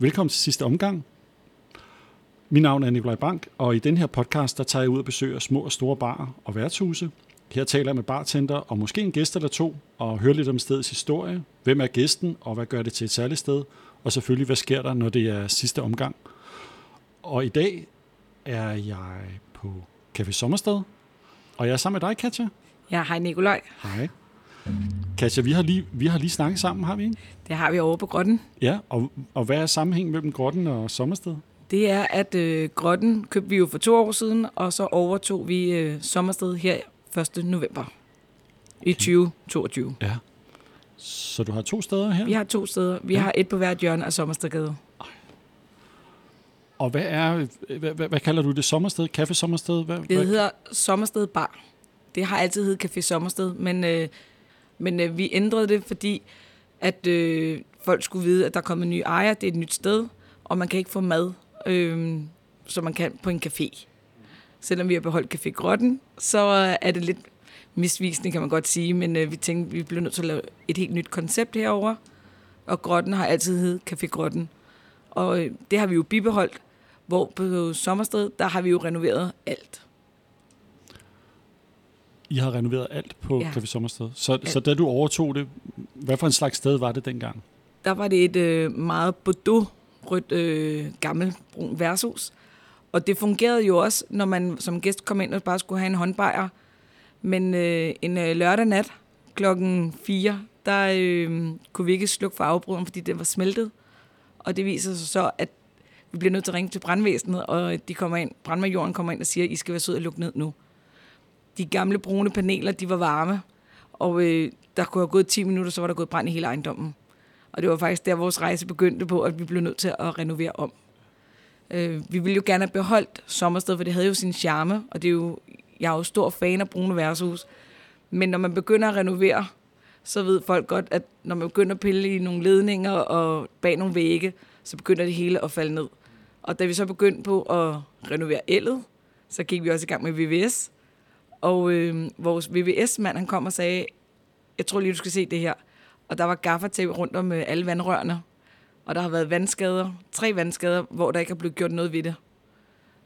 Velkommen til sidste omgang. Mit navn er Nikolaj Bank, og i den her podcast, der tager jeg ud og besøger små og store barer og værtshuse. Her taler jeg med bartender og måske en gæst eller to, og hører lidt om stedets historie. Hvem er gæsten, og hvad gør det til et særligt sted? Og selvfølgelig, hvad sker der, når det er sidste omgang? Og i dag er jeg på Café Sommersted, og jeg er sammen med dig, Katja. Ja, hej Nikolaj. Hej. Katja, vi har lige, vi har lige snakket sammen, har vi ikke? Det har vi over på Grotten. Ja, og, og hvad er sammenhængen mellem Grotten og Sommersted? Det er, at øh, Grotten købte vi jo for to år siden, og så overtog vi øh, Sommersted her 1. november i 2022. Ja. Så du har to steder her? Vi har to steder. Vi Ja. har et på hvert hjørne af Sommerstedgade. Og hvad er, hvad, hvad, hvad kalder du det? Sommersted? Café Sommersted? Hvad, hvad? Det hedder Sommersted Bar. Det har altid heddet Café Sommersted, men, øh, men øh, vi ændrede det, fordi at øh, folk skulle vide, at der er kommet en ny ejer, det er et nyt sted, og man kan ikke få mad, øh, som man kan på en café. Selvom vi har beholdt Café Grotten, så øh, er det lidt misvisende, kan man godt sige, men øh, vi tænkte, vi blev nødt til at lave et helt nyt koncept herover. Og Grotten har altid heddet Café Grotten. Og øh, det har vi jo bibeholdt, hvor på Sommersted, der har vi jo renoveret alt. I har renoveret alt på ja. Café Sommersted. Så, så da du overtog det, hvad for en slags sted var det dengang? der var det et øh, meget bordeaux-rødt øh, gammelt brun værtshus. Og det fungerede jo også, når man som gæst kom ind og bare skulle have en håndbajer. Men øh, en øh, lørdag nat klokken 4, der øh, kunne vi ikke slukke for afbryderen, fordi den var smeltet. Og det viser sig så, at vi bliver nødt til at ringe til brandvæsenet, og de kommer ind, brandmajoren kommer ind og siger, at I skal være sød og lukke ned nu. De gamle brune paneler, de var varme, og øh, der kunne have gået 10 minutter, så var der gået brand i hele ejendommen. Og det var faktisk der, vores rejse begyndte på, at vi blev nødt til at renovere om. Øh, vi ville jo gerne have beholdt Sommersted, for det havde jo sin charme, og det er jo, jeg er jo stor fan af brune værtshus. Men når man begynder at renovere, så ved folk godt, at når man begynder at pille i nogle ledninger og bag nogle vægge, så begynder det hele at falde ned. Og da vi så begyndte på at renovere ellet, så gik vi også i gang med VVS. Og øh, vores VVS-mand, han kom og sagde, jeg tror lige, du skal se det her. Og der var gaffatape rundt om øh, alle vandrørene. Og der har været vandskader, tre vandskader, hvor der ikke er blevet gjort noget ved det.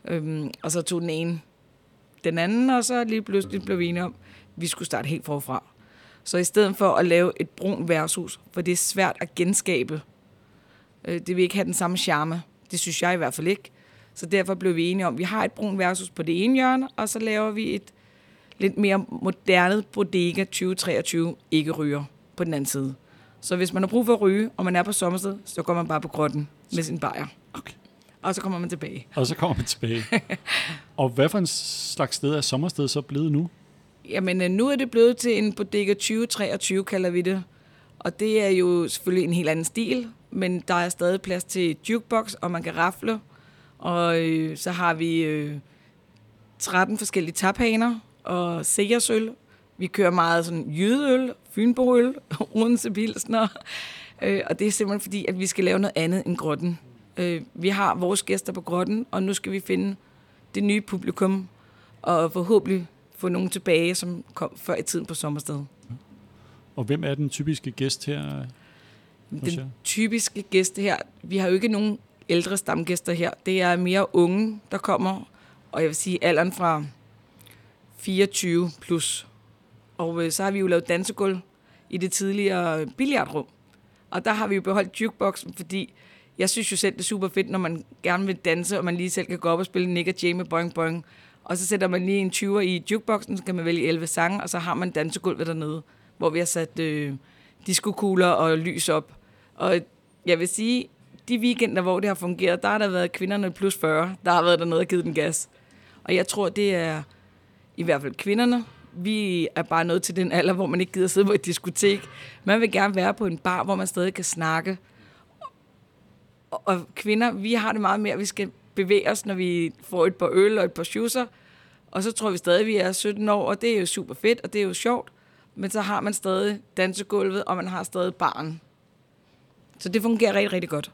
Øhm, og så tog den ene den anden, og så lige pludselig blev vi enige om, at vi skulle starte helt forfra. Så i stedet for at lave et brun værtshus, for det er svært at genskabe, øh, det vil ikke have den samme charme. Det synes jeg i hvert fald ikke. Så derfor blev vi enige om, at vi har et brun værtshus på det ene hjørne, og så laver vi et lidt mere moderne bodega 2023 ikke ryger på den anden side. Så hvis man har brug for at ryge, og man er på sommersted, så går man bare på grotten med sin bajer. Okay. Og så kommer man tilbage. Og så kommer man tilbage. og hvad for en slags sted er Sommersted så blevet nu? Jamen, øh, nu er det blevet til en bodega 2023, kalder vi det. Og det er jo selvfølgelig en helt anden stil, men der er stadig plads til jukebox, og man kan rafle. Og øh, så har vi øh, 13 forskellige taphaner og sejersøl. Vi kører meget sådan jydeøl, fynboøl, Odense Pilsner. Øh, og det er simpelthen fordi, at vi skal lave noget andet end grotten. Øh, vi har vores gæster på grotten, og nu skal vi finde det nye publikum, og forhåbentlig få nogen tilbage, som kom før i tiden på sommersted. Og hvem er den typiske gæst her? Den typiske gæst her, vi har jo ikke nogen ældre stamgæster her. Det er mere unge, der kommer, og jeg vil sige alderen fra 24 plus. Og øh, så har vi jo lavet dansegulv i det tidligere billardrum. Og der har vi jo beholdt jukeboxen, fordi jeg synes jo selv, det er super fedt, når man gerne vil danse, og man lige selv kan gå op og spille Nick og Jay med Boing Boing. Og så sætter man lige en 20'er i jukeboxen, så kan man vælge 11 sange, og så har man dansegulvet dernede, hvor vi har sat øh, diskokugler og lys op. Og jeg vil sige, de weekender, hvor det har fungeret, der har der været kvinderne plus 40, der har været dernede og givet den gas. Og jeg tror, det er i hvert fald kvinderne. Vi er bare nået til den alder, hvor man ikke gider sidde på et diskotek. Man vil gerne være på en bar, hvor man stadig kan snakke. Og, og kvinder, vi har det meget mere, vi skal bevæge os, når vi får et par øl og et par schusser. Og så tror vi stadig, at vi er 17 år, og det er jo super fedt, og det er jo sjovt. Men så har man stadig dansegulvet, og man har stadig barn. Så det fungerer rigtig, rigtig godt.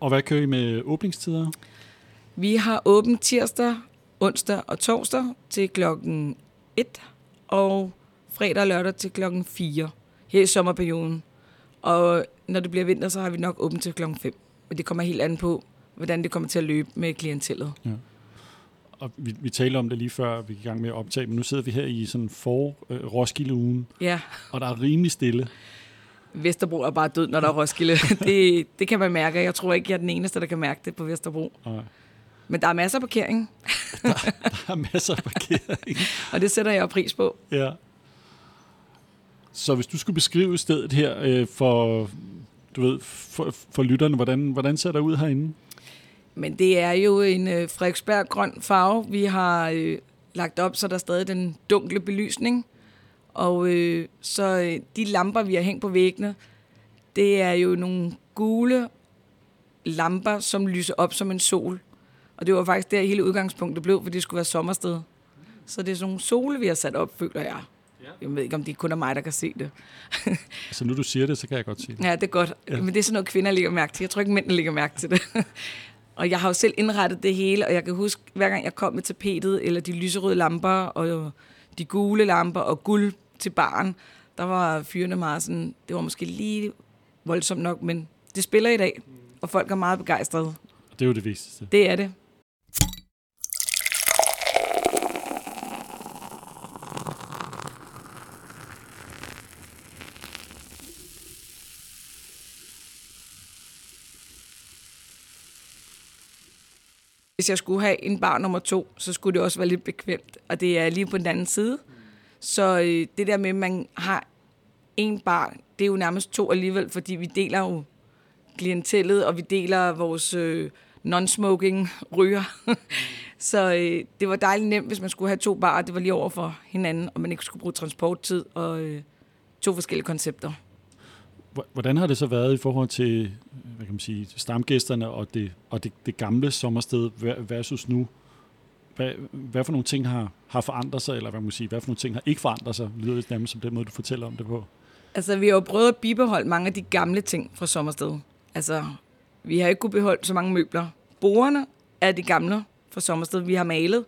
Og hvad kører I med åbningstider? Vi har åbent tirsdag, onsdag og torsdag til klokken 1, og fredag og lørdag til klokken 4 her i sommerperioden. Og når det bliver vinter, så har vi nok åbent til klokken 5. Men det kommer helt an på, hvordan det kommer til at løbe med klientellet. Ja. Og vi, vi talte om det lige før, vi gik i gang med at optage, men nu sidder vi her i sådan for øh, Roskilde-ugen, Ja, og der er rimelig stille. Vesterbro er bare død, når der er Roskilde. det, det kan man mærke. Jeg tror ikke, jeg er den eneste, der kan mærke det på Vesterbro. Nej. Men der er masser af parkering, Der er masser af parkering. og det sætter jeg jo pris på. ja. Så hvis du skulle beskrive stedet her øh, for, du ved, for, for lytterne, hvordan, hvordan ser der ud herinde? Men det er jo en øh, Frederiksberg grøn farve, vi har øh, lagt op, så der er stadig den dunkle belysning. Og øh, så øh, de lamper, vi har hængt på væggene, det er jo nogle gule lamper, som lyser op som en sol. Og det var faktisk der hele udgangspunktet blev, for det skulle være sommersted. Så det er sådan nogle sole, vi har sat op, føler jeg. Jeg ved ikke, om det kun er mig, der kan se det. Altså nu du siger det, så kan jeg godt se det. Ja, det er godt. Ja. Men det er sådan noget, kvinder lægger mærke til. Jeg tror ikke, mændene lægger mærke til det. og jeg har jo selv indrettet det hele, og jeg kan huske, hver gang jeg kom med tapetet, eller de lyserøde lamper, og de gule lamper, og guld til baren, der var fyrene meget sådan, det var måske lige voldsomt nok, men det spiller i dag, og folk er meget begejstrede. Det er jo det vigtigste. Det er det. Hvis jeg skulle have en bar nummer to, så skulle det også være lidt bekvemt, og det er lige på den anden side. Så øh, det der med, at man har en bar, det er jo nærmest to alligevel, fordi vi deler jo klientellet, og vi deler vores øh, non-smoking ryger. så øh, det var dejligt nemt, hvis man skulle have to barer, det var lige over for hinanden, og man ikke skulle bruge transporttid og øh, to forskellige koncepter. Hvordan har det så været i forhold til hvad kan man sige, stamgæsterne og det, og det, det gamle sommersted versus nu? Hvad, hvad for nogle ting har, har forandret sig, eller hvad man sige, hvad for nogle ting har ikke forandret sig? Lyder det nærmest som den måde, du fortæller om det på? Altså, vi har jo prøvet at bibeholde mange af de gamle ting fra sommersted. Altså, vi har ikke kunne beholde så mange møbler. Bordene er de gamle fra sommersted, vi har malet.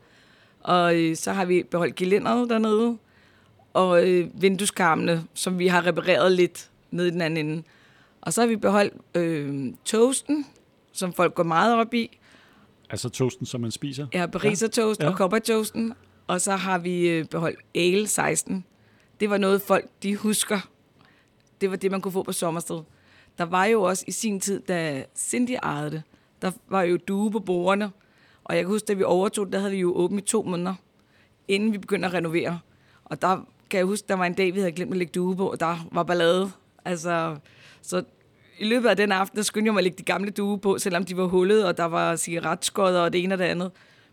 Og øh, så har vi beholdt gelænderet dernede. Og øh, vindueskarmene, som vi har repareret lidt nede i den anden ende. Og så har vi beholdt øh, toasten, som folk går meget op i. Altså toasten, som man spiser? Ja, parisertoast Ja. ja. Og koppertoasten. Og så har vi øh, beholdt ale 16. Det var noget, folk de husker. Det var det, man kunne få på sommersted. Der var jo også i sin tid, da Cindy ejede det, der var jo due på bordene. Og jeg kan huske, da vi overtog, der havde vi jo åbent i to måneder, inden vi begyndte at renovere. Og der kan jeg huske, der var en dag, vi havde glemt at lægge due på, og der var ballade. Altså, så i løbet af den aften, der skyndte jeg mig at lægge de gamle due på, selvom de var hullede, og der var cigaretskodder og det ene og det andet.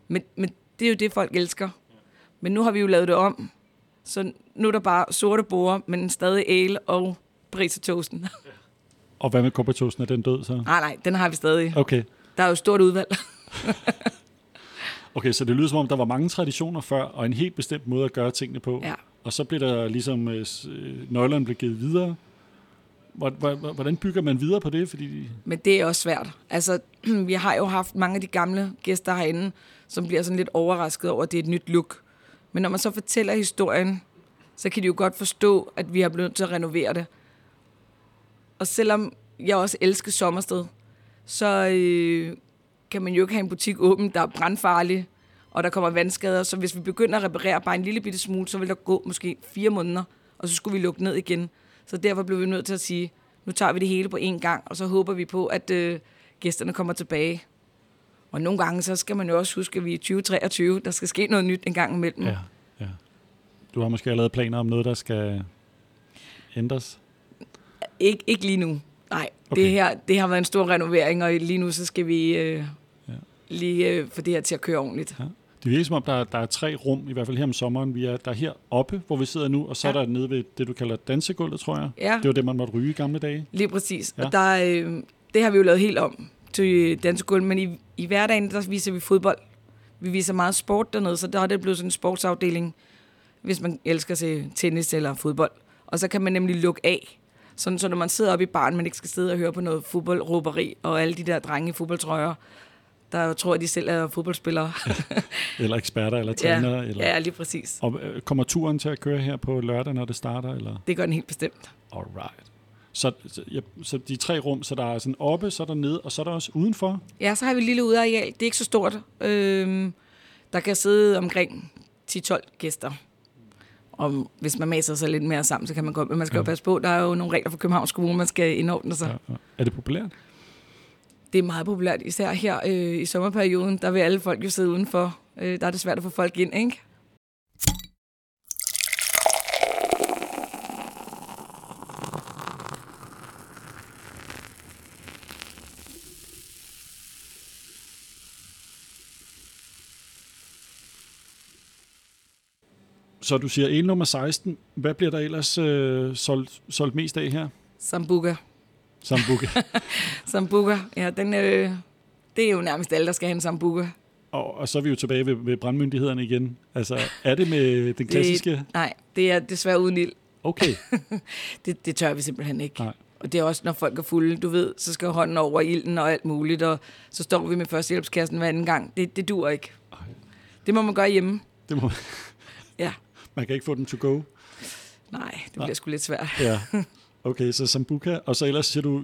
Men, men det er jo det, folk elsker. Men nu har vi jo lavet det om. Så nu er der bare sorte borde, men stadig ale og brisertoasten. Og hvad med koppertoasten? Er den død så? nej, nej, den har vi stadig. Okay. Der er jo stort udvalg. Okay, så det lyder som om, der var mange traditioner før, og en helt bestemt måde at gøre tingene på. Ja. Og så blev der ligesom, øh, øh, nøglerne blev givet videre. Hvordan bygger man videre på det? Fordi, Men det er også svært. Altså, vi har jo haft mange af de gamle gæster herinde, som bliver sådan lidt overrasket over, at det er et nyt look. Men når man så fortæller historien, så kan de jo godt forstå, at vi har blevet nødt til at renovere det. Og selvom jeg også elsker sommersted, så øh, kan man jo ikke have en butik åben, der er brandfarlig, og der kommer vandskader. Så hvis vi begynder at reparere bare en lille bitte smule, så vil der gå måske fire måneder, og så skulle vi lukke ned igen. Så derfor blev vi nødt til at sige, nu tager vi det hele på én gang, og så håber vi på, at øh, gæsterne kommer tilbage. Og nogle gange, så skal man jo også huske, at vi er i 2023. Der skal ske noget nyt en gang imellem. ja, ja. Du har måske allerede planer om noget, der skal ændres? Ik- ikke lige nu. Nej, okay. Det, her, det har været en stor renovering, og lige nu så skal vi øh, ja. lige øh, få det her til at køre ordentligt. Ja. Det virker som om, der er, der er tre rum, i hvert fald her om sommeren. Vi er, der er her oppe, hvor vi sidder nu, og så ja. Er der nede ved det, du kalder dansegulvet, tror jeg. Ja. Det var det, man måtte ryge i gamle dage. Lige præcis. Ja. Og der, øh, det har vi jo lavet helt om til dansegulv, men i, i hverdagen, der viser vi fodbold. Vi viser meget sport dernede, så der er det blevet sådan en sportsafdeling, hvis man elsker at se tennis eller fodbold. Og så kan man nemlig lukke af, sådan så når man sidder oppe i baren, man ikke skal sidde og høre på noget fodboldråberi, og alle de der drenge i fodboldtrøjer, der jo tror, at de selv er fodboldspillere. Eller eksperter, eller ja, trænere. Eller... ja, lige præcis. Og øh, kommer turen til at køre her på lørdag, når det starter? Eller? Det gør den helt bestemt. Alright. Så, så, ja, så de tre rum, så der er sådan oppe, så er der nede, og så er der også udenfor. Ja, så har vi et lille udeareal. Det er ikke så stort. Øhm, der kan sidde omkring 10-12 gæster. Og hvis man maser sig lidt mere sammen, så kan man godt. Men man skal ja. jo passe på, der er jo nogle regler for Københavns Kommune, man skal indordne sig. Ja, ja. Er det populært? Det er meget populært, især her øh, i sommerperioden. Der vil alle folk jo sidde udenfor. Øh, der er det svært at få folk ind, ikke? Så du siger el nummer 16. Hvad bliver der ellers øh, solgt, solgt mest af her? Sambuca. Sambuca. sambuca, ja, den, øh, det er jo nærmest alle, der skal have en sambuca. Og, og så er vi jo tilbage ved, ved brandmyndighederne igen. Altså, er det med den klassiske? Det, nej, det er desværre uden ild. Okay. det, det tør vi simpelthen ikke. Nej. Og det er også, når folk er fulde, du ved, så skal hånden over ilden og alt muligt, og så står vi med førstehjælpskassen hver anden gang. Det, det dur ikke. Ej. Det må man gøre hjemme. Det må Ja. Man kan ikke få dem to go? Nej, det bliver Nej. sgu lidt svært. Ja. Okay, så Sambuca, og så ellers siger du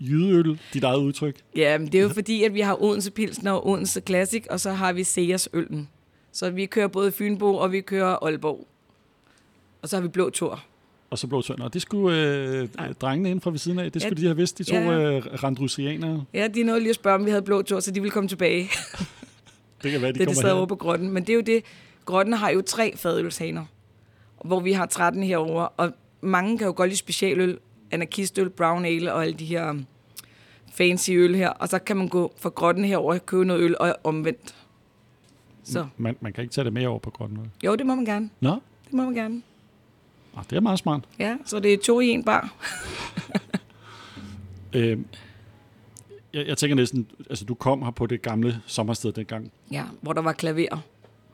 jydeøl, dit eget udtryk? Ja, men det er jo fordi, at vi har Odense Pilsner og Odense Classic, og så har vi Sears Øllen. Så vi kører både Fynbo, og vi kører Aalborg. Og så har vi Blå Tor. Og så Blå Tor. Nå, det skulle øh, drengene ind fra ved siden af. Det skulle ja, de have vidst, de to ja. øh, randrusianere. Ja, de nåede lige at spørge, om vi havde Blå Tor, så de ville komme tilbage. det kan være, de det, kommer det sad over på grotten. Men det er jo det, grotten har jo tre fadølshaner, hvor vi har 13 herover og mange kan jo godt lide specialøl, anarkistøl, brown ale og alle de her fancy øl her, og så kan man gå fra grotten herover og købe noget øl og omvendt. Så. Man, man kan ikke tage det med over på grotten? Eller? Jo, det må man gerne. Nå? Det må man gerne. Ah, det er meget smart. Ja, så det er to i en bar. øhm, jeg, jeg tænker næsten, altså du kom her på det gamle sommersted dengang. Ja, hvor der var klaver.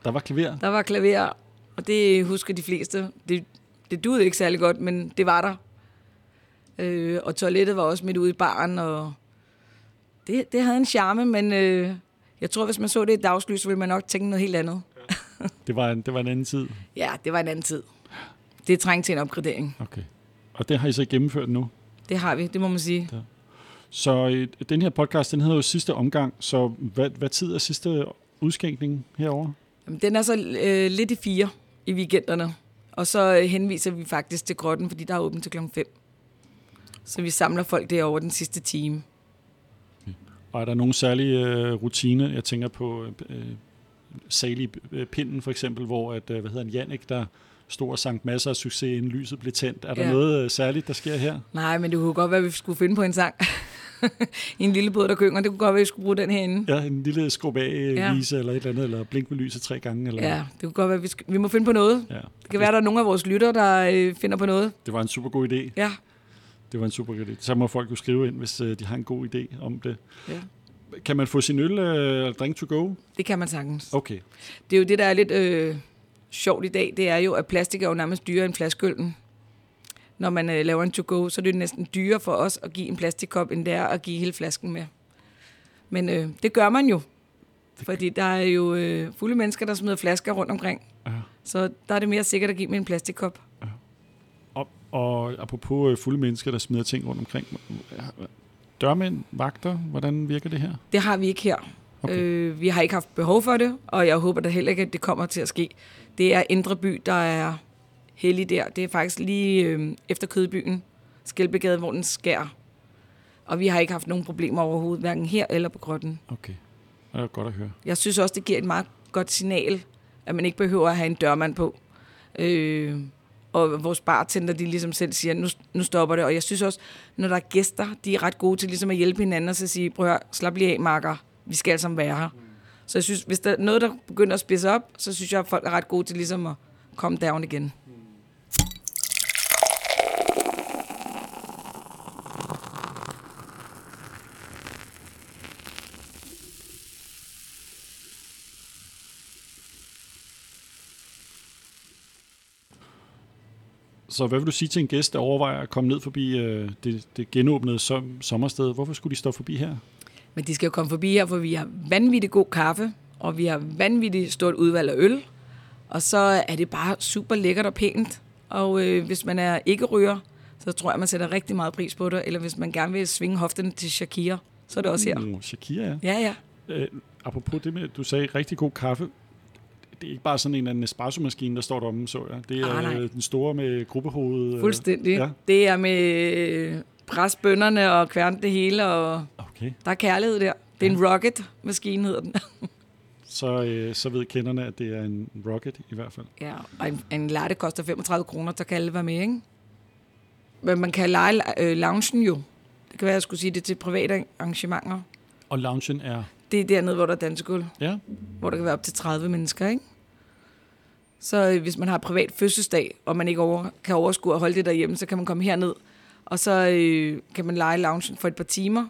Der var klaver? Der var klaver, og det husker de fleste. Det, det duede ikke særlig godt, men det var der. Øh, og toilettet var også midt ude i baren, og det, det havde en charme, men øh, jeg tror, hvis man så det i dagslys, ville man nok tænke noget helt andet. Ja. det, var en, det var en anden tid? Ja, det var en anden tid. Det er trængt til en opgradering. Okay. Og det har I så gennemført nu? Det har vi, det må man sige. Ja. Så øh, den her podcast, den hedder jo sidste omgang, så hvad, hvad tid er sidste udskænkning herover? Jamen, den er så øh, lidt i fire i weekenderne. Og så øh, henviser vi faktisk til grotten, fordi der er åbent til klokken 5. Så vi samler folk derovre den sidste time. Okay. Og er der nogle særlige øh, rutine? Jeg tænker på øh, øh salig øh, Pinden for eksempel, hvor at, øh, hvad hedder han, Jannik, der stod og sank masser af succes, inden lyset blev tændt. Er der ja. noget øh, særligt, der sker her? Nej, men det kunne godt være, at vi skulle finde på en sang. En lille båd, der gynger. Det kunne godt være, at vi skulle bruge den herinde. Ja, en lille skrub af ja. vise eller et eller andet, eller blink med lyset tre gange. Eller ja, det kunne godt være, at vi, skal, vi må finde på noget. Ja. Det kan være, at der er nogle af vores lytter, der øh, finder på noget. Det var en super god idé. Ja. Det var en super god idé. Så må folk jo skrive ind, hvis øh, de har en god idé om det. Ja. Kan man få sin øl øh, drink to go? Det kan man sagtens. Okay. Det er jo det, der er lidt øh, sjovt i dag. Det er jo, at plastik er jo nærmest dyrere end flaskeøllen når man øh, laver en to-go, så er det næsten dyrere for os at give en plastikkop, end det er at give hele flasken med. Men øh, det gør man jo, fordi der er jo øh, fulde mennesker, der smider flasker rundt omkring. Ja. Så der er det mere sikkert at give med en plastikkop. Ja. Og, og apropos øh, fulde mennesker, der smider ting rundt omkring. Dørmænd, vagter, hvordan virker det her? Det har vi ikke her. Okay. Øh, vi har ikke haft behov for det, og jeg håber da heller ikke, at det kommer til at ske. Det er Indre By, der er hellig der. Det er faktisk lige øh, efter Kødbyen, Skelbegade, hvor den skær. Og vi har ikke haft nogen problemer overhovedet, hverken her eller på grotten. Okay, det er godt at høre. Jeg synes også, det giver et meget godt signal, at man ikke behøver at have en dørmand på. Øh, og vores bartender, de ligesom selv siger, nu, nu stopper det. Og jeg synes også, når der er gæster, de er ret gode til ligesom at hjælpe hinanden og så sige, prøv at slap lige af, marker. Vi skal alle sammen være her. Så jeg synes, hvis der er noget, der begynder at spidse op, så synes jeg, at folk er ret gode til ligesom at komme down igen. Så hvad vil du sige til en gæst, der overvejer at komme ned forbi øh, det, det genåbnede som, sommersted? Hvorfor skulle de stå forbi her? Men de skal jo komme forbi her, for vi har vanvittigt god kaffe, og vi har vanvittigt stort udvalg af øl. Og så er det bare super lækkert og pænt. Og øh, hvis man er ikke ryger, så tror jeg, man sætter rigtig meget pris på det. Eller hvis man gerne vil svinge hoften til Shakira, så er det også her. Uh, Shakira, ja. Ja, ja. Øh, apropos det med, du sagde rigtig god kaffe. Det er ikke bare sådan en eller anden espresso-maskine, der står deromme, så jeg. Det er Ah, nej. øh, den store med gruppehoved. øh. Fuldstændig. Ja. Ja. Det er med presbønderne og kværne det hele, og Okay, der er kærlighed der. Det er en rocket-maskine, hedder den. så, øh, så ved kenderne, at det er en rocket i hvert fald. ja, og en, en latte koster 35 kroner, så kan alle være med, ikke? Men man kan lege øh, loungen jo. Det kan være, at jeg skulle sige det til private arrangementer. Og loungen er... Det er dernede, hvor der er dansegulv. Ja, hvor der kan være op til 30 mennesker, ikke? Så øh, hvis man har privat fødselsdag, og man ikke over, kan overskue at holde det derhjemme, så kan man komme herned, og så øh, kan man lege loungen for et par timer,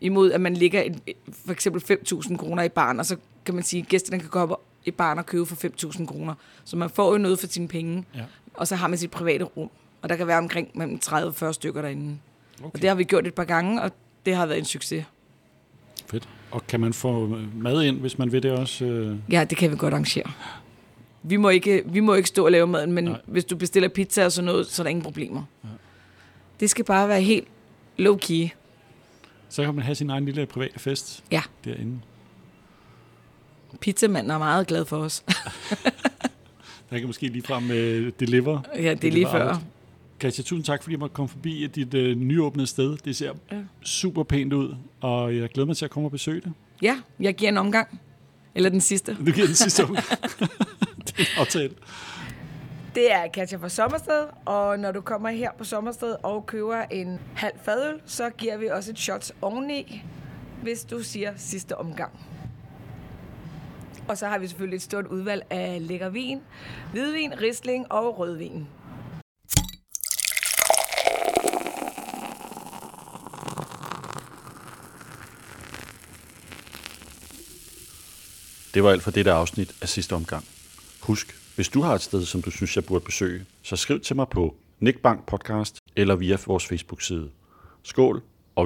imod at man ligger et, for eksempel 5.000 kroner i barn, og så kan man sige, at gæsterne kan gå op i barn og købe for 5.000 kroner. Så man får jo noget for sine penge, ja. og så har man sit private rum, og der kan være omkring mellem 30 og 40 stykker derinde. Okay. Og det har vi gjort et par gange, og det har været en succes. Fedt. Og kan man få mad ind, hvis man vil det også? Øh? Ja, det kan vi godt arrangere. Vi må ikke, vi må ikke stå og lave maden, men. Nej. hvis du bestiller pizza og sådan noget, så er der ingen problemer. Ja. Det skal bare være helt low-key. Så kan man have sin egen lille private fest Ja, derinde. pizzamanden er meget glad for os. Der kan måske lige frem øh, deliver. ja, det er lige før. out. Katja, tusind tak, fordi jeg måtte komme forbi dit øh, nyåbnede sted. Det ser ja. Super pænt ud, og jeg glæder mig til at komme og besøge det. Ja, jeg giver en omgang. Eller den sidste. Nu giver den sidste uge. det er en aftale. Det er Katja fra Sommersted, og når du kommer her på Sommersted og køber en halv fadøl, så giver vi også et shot oveni, hvis du siger sidste omgang. Og så har vi selvfølgelig et stort udvalg af lækker vin, hvidvin, risling og rødvin. Det var alt for dette afsnit af sidste omgang. Husk, hvis du har et sted, som du synes, jeg burde besøge, så skriv til mig på Nick Bank Podcast eller via vores Facebook-side. Skål